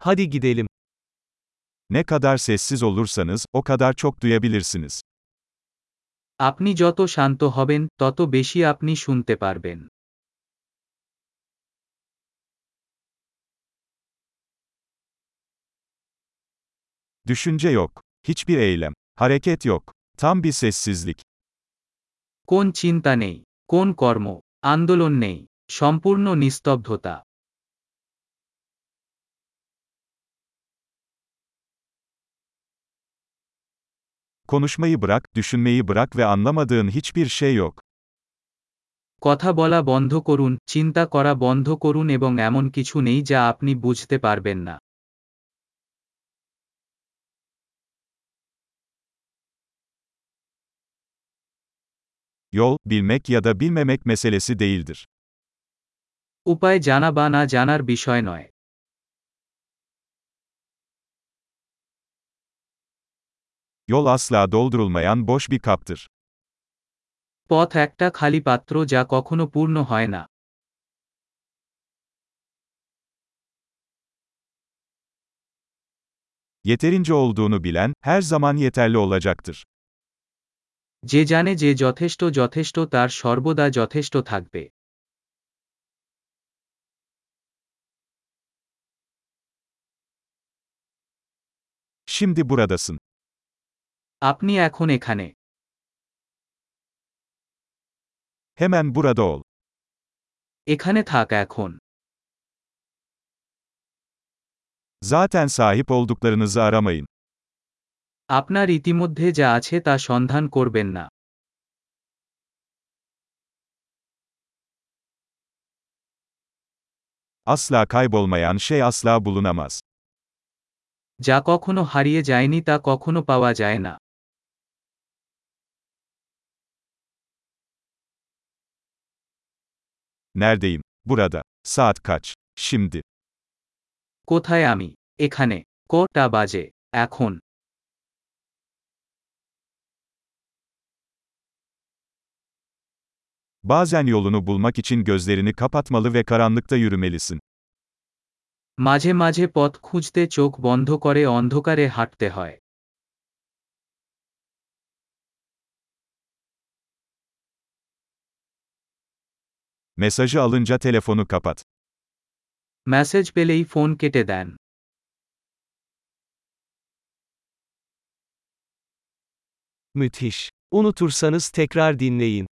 Hadi gidelim. Ne kadar sessiz olursanız, o kadar çok duyabilirsiniz. আপনি যত শান্ত হবেন তত বেশি আপনি শুনতে পারবেন Düşünce yok. Hiçbir eylem. Hareket yok. Tam bir sessizlik. কোন চিন্তা নেই কোন কর্ম আন্দোলন নেই সম্পূর্ণ নিস্তব্ধতা Konuşmayı bırak, düşünmeyi bırak ve anlamadığın hiçbir şey yok. কথা বলা বন্ধ করুন চিন্তা করা বন্ধ করুন এবং এমন কিছু নেই যা আপনি বুঝতে পারবেন না Yol, bilmek ya da bilmemek meselesi değildir. উপায় জানা বা না জানার বিষয় নয় Yol asla doldurulmayan boş bir kaptır. পথ একটা খালি পাত্র যা কখনো পূর্ণ হয় না Yeterince olduğunu bilen, her zaman yeterli olacaktır. যে জানে যে যথেষ্ট যথেষ্ট তার সর্বদা যথেষ্ট থাকবে Şimdi buradasın. আপনি এখন এখানে Hemen burada ol. এখানে থাক এখন Zaten sahip olduklarınızı aramayın. আপনার ইতিমধ্যে যা আছে তা সন্ধান করবেন না Asla kaybolmayan şey asla bulunamaz. যা কখনো হারিয়ে যায়নি তা কখনো পাওয়া যায় না Neredeyim? Burada. Saat kaç? Şimdi. কোথায় আমি এখানে কটা বাজে এখন Bazen yolunu bulmak için gözlerini kapatmalı ve karanlıkta yürümelisin. মাঝে মাঝে পথ খুঁজতে চোখ বন্ধ করে অন্ধকারে হাঁটতে হয় Mesajı alınca telefonu kapat. Mesaj peleyi phone kete. Müthiş. Unutursanız tekrar dinleyin.